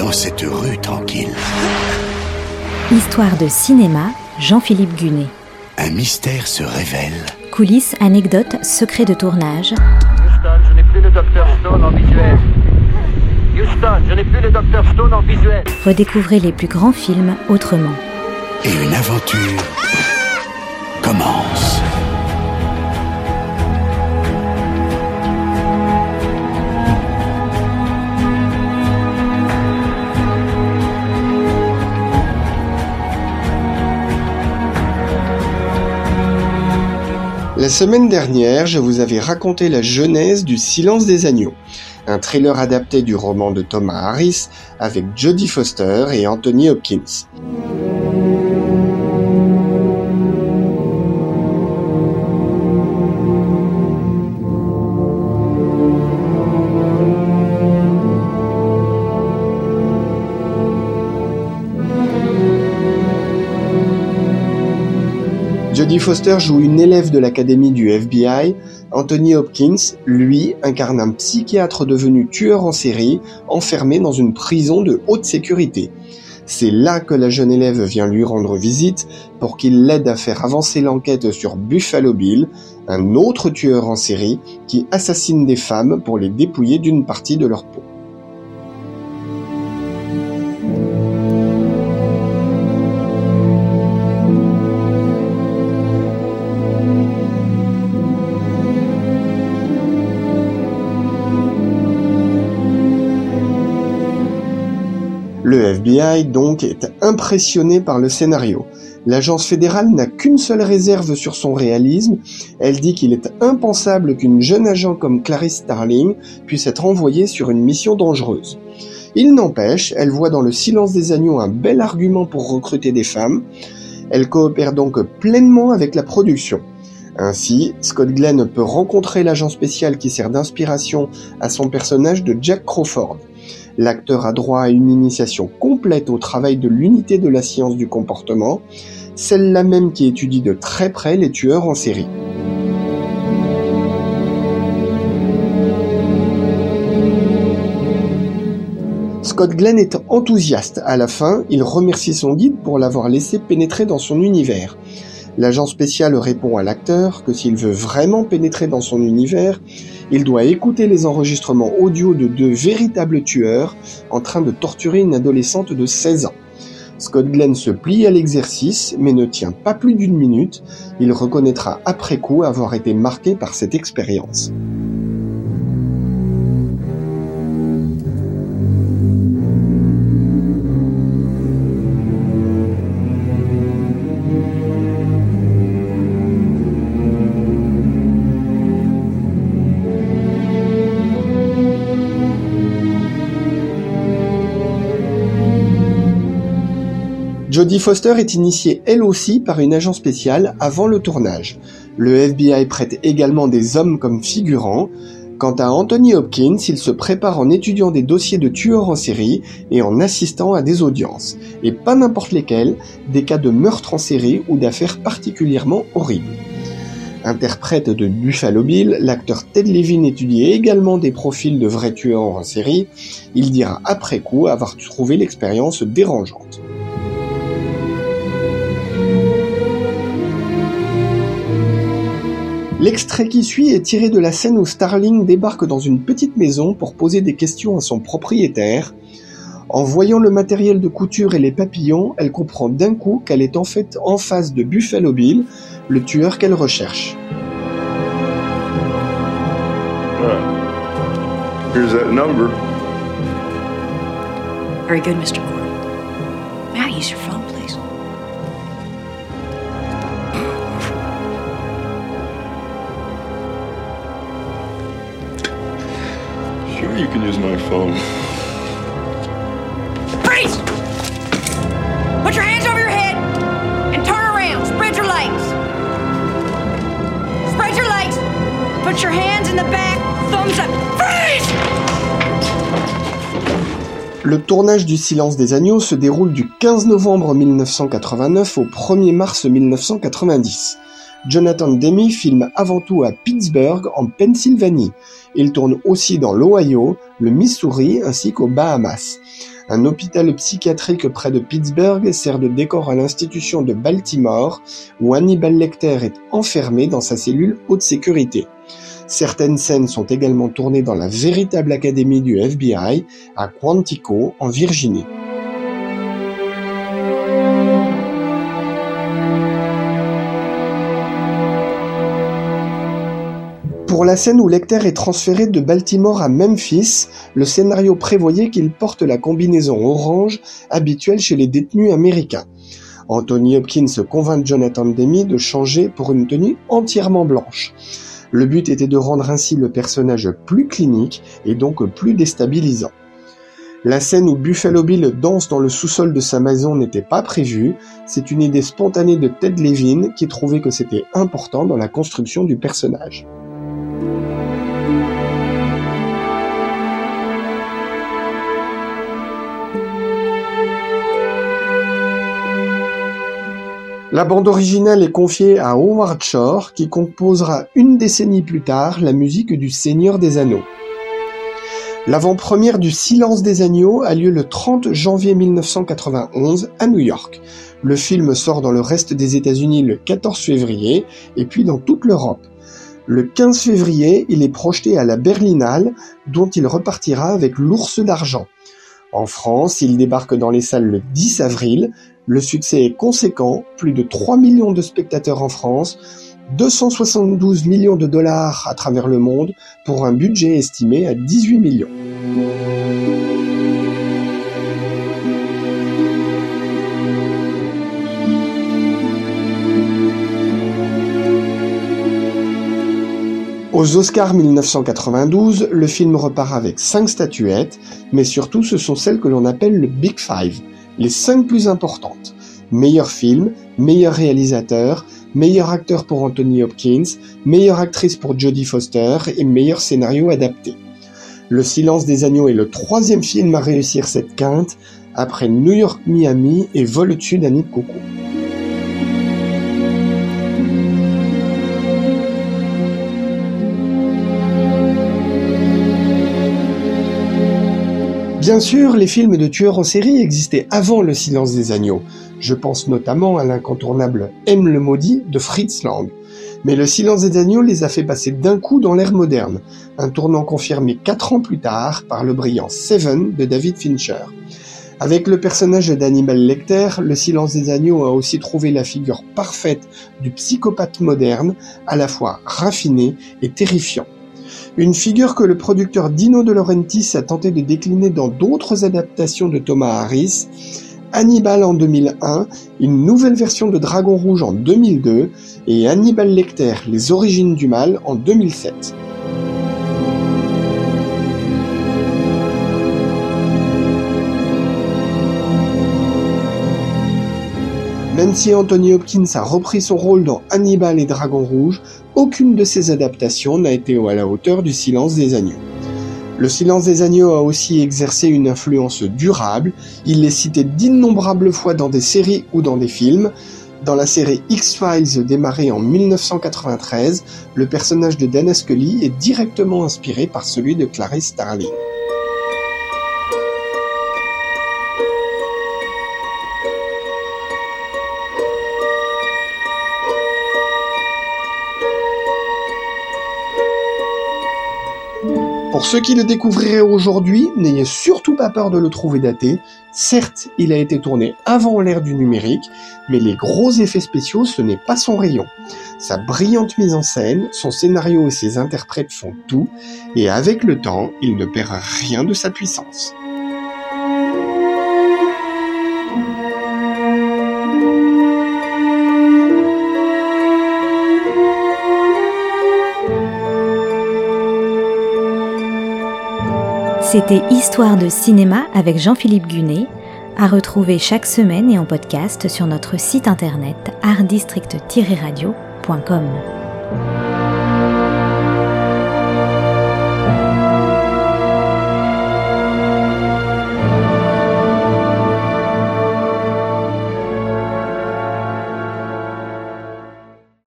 dans cette rue tranquille Histoire de cinéma, Jean-Philippe Gunet. Un mystère se révèle. Coulisses, anecdotes, secrets de tournage. Houston, je n'ai plus le docteur Stone en visuel. Houston, je n'ai plus le docteur Stone en visuel. Redécouvrez les plus grands films autrement. Et une aventure La semaine dernière, je vous avais raconté la genèse du Silence des agneaux, un thriller adapté du roman de Thomas Harris avec Jodie Foster et Anthony Hopkins. Jodie Foster joue une élève de l'académie du FBI. Anthony Hopkins, lui, incarne un psychiatre devenu tueur en série, enfermé dans une prison de haute sécurité. C'est là que la jeune élève vient lui rendre visite pour qu'il l'aide à faire avancer l'enquête sur Buffalo Bill, un autre tueur en série qui assassine des femmes pour les dépouiller d'une partie de leur peau. FBI, donc, est impressionné par le scénario. L'agence fédérale n'a qu'une seule réserve sur son réalisme. Elle dit qu'il est impensable qu'une jeune agent comme Clarice Starling puisse être envoyée sur une mission dangereuse. Il n'empêche, elle voit dans le silence des agneaux un bel argument pour recruter des femmes. Elle coopère donc pleinement avec la production. Ainsi, Scott Glenn peut rencontrer l'agent spécial qui sert d'inspiration à son personnage de Jack Crawford. L'acteur a droit à une initiation complète au travail de l'unité de la science du comportement, celle-là même qui étudie de très près les tueurs en série. Scott Glenn est enthousiaste. À la fin, il remercie son guide pour l'avoir laissé pénétrer dans son univers. L'agent spécial répond à l'acteur que s'il veut vraiment pénétrer dans son univers, il doit écouter les enregistrements audio de deux véritables tueurs en train de torturer une adolescente de 16 ans. Scott Glenn se plie à l'exercice, mais ne tient pas plus d'une minute. Il reconnaîtra après coup avoir été marqué par cette expérience. Jodie Foster est initiée elle aussi par une agence spéciale avant le tournage. Le FBI prête également des hommes comme figurants. Quant à Anthony Hopkins, il se prépare en étudiant des dossiers de tueurs en série et en assistant à des audiences. Et pas n'importe lesquels, des cas de meurtres en série ou d'affaires particulièrement horribles. Interprète de Buffalo Bill, l'acteur Ted Levin étudie également des profils de vrais tueurs en série. Il dira après coup avoir trouvé l'expérience dérangeante. L'extrait qui suit est tiré de la scène où Starling débarque dans une petite maison pour poser des questions à son propriétaire. En voyant le matériel de couture et les papillons, elle comprend d'un coup qu'elle est en fait en face de Buffalo Bill, le tueur qu'elle recherche. Here's that number. Very good, Mr. Gordon. May I use your phone, please? Use my phone. Freeze! Put your hands over your head and turn around. Spread your legs. Spread your legs. Put your hands in the back. Thumbs up. Freeze! Le tournage du Silence des Agneaux se déroule du 15 novembre 1989 au 1er mars 1990. Jonathan Demme filme avant tout à Pittsburgh, en Pennsylvanie. Il tourne aussi dans l'Ohio, le Missouri ainsi qu'aux Bahamas. Un hôpital psychiatrique près de Pittsburgh sert de décor à l'institution de Baltimore, où Hannibal Lecter est enfermé dans sa cellule haute sécurité. Certaines scènes sont également tournées dans la véritable académie du FBI à Quantico, en Virginie. Pour la scène où Lecter est transféré de Baltimore à Memphis, le scénario prévoyait qu'il porte la combinaison orange habituelle chez les détenus américains. Anthony Hopkins convainc Jonathan Demi de changer pour une tenue entièrement blanche. Le but était de rendre ainsi le personnage plus clinique et donc plus déstabilisant. La scène où Buffalo Bill danse dans le sous-sol de sa maison n'était pas prévue, c'est une idée spontanée de Ted Levin qui trouvait que c'était important dans la construction du personnage. La bande originale est confiée à Howard Shore, qui composera une décennie plus tard la musique du Seigneur des Anneaux. L'avant-première du Silence des Agneaux a lieu le 30 janvier 1991 à New York. Le film sort dans le reste des États-Unis le 14 février et puis dans toute l'Europe. Le 15 février, il est projeté à la Berlinale, dont il repartira avec l'Ours d'argent. En France, il débarque dans les salles le 10 avril, le succès est conséquent, plus de 3 millions de spectateurs en France, 272 millions de dollars à travers le monde pour un budget estimé à 18 millions. Aux Oscars 1992, le film repart avec 5 statuettes, mais surtout ce sont celles que l'on appelle le Big Five, les cinq plus importantes. Meilleur film, meilleur réalisateur, meilleur acteur pour Anthony Hopkins, meilleure actrice pour Jodie Foster et meilleur scénario adapté. Le silence des agneaux est le troisième film à réussir cette quinte, après New York Miami et Vol au-dessus d'un nid de coco. Bien sûr, les films de tueurs en série existaient avant Le Silence des Agneaux. Je pense notamment à l'incontournable M le maudit de Fritz Lang. Mais Le Silence des Agneaux les a fait passer d'un coup dans l'ère moderne, un tournant confirmé quatre ans plus tard par le brillant Seven de David Fincher. Avec le personnage d'Hannibal Lecter, Le Silence des Agneaux a aussi trouvé la figure parfaite du psychopathe moderne, à la fois raffiné et terrifiant. Une figure que le producteur Dino De Laurentiis a tenté de décliner dans d'autres adaptations de Thomas Harris, Hannibal en 2001, une nouvelle version de Dragon Rouge en 2002 et Hannibal Lecter, Les origines du mal en 2007. Même si Anthony Hopkins a repris son rôle dans Hannibal et Dragon Rouge, aucune de ces adaptations n'a été à la hauteur du Silence des Agneaux. Le Silence des Agneaux a aussi exercé une influence durable, il est cité d'innombrables fois dans des séries ou dans des films. Dans la série X-Files démarrée en 1993, le personnage de Dana Scully est directement inspiré par celui de Clarice Starling. Pour ceux qui le découvriraient aujourd'hui, n'ayez surtout pas peur de le trouver daté. Certes, il a été tourné avant l'ère du numérique, mais les gros effets spéciaux, ce n'est pas son rayon. Sa brillante mise en scène, son scénario et ses interprètes font tout, et avec le temps, il ne perd rien de sa puissance. C'était Histoire de cinéma avec Jean-Philippe Gunet, à retrouver chaque semaine et en podcast sur notre site internet artdistrict-radio.com.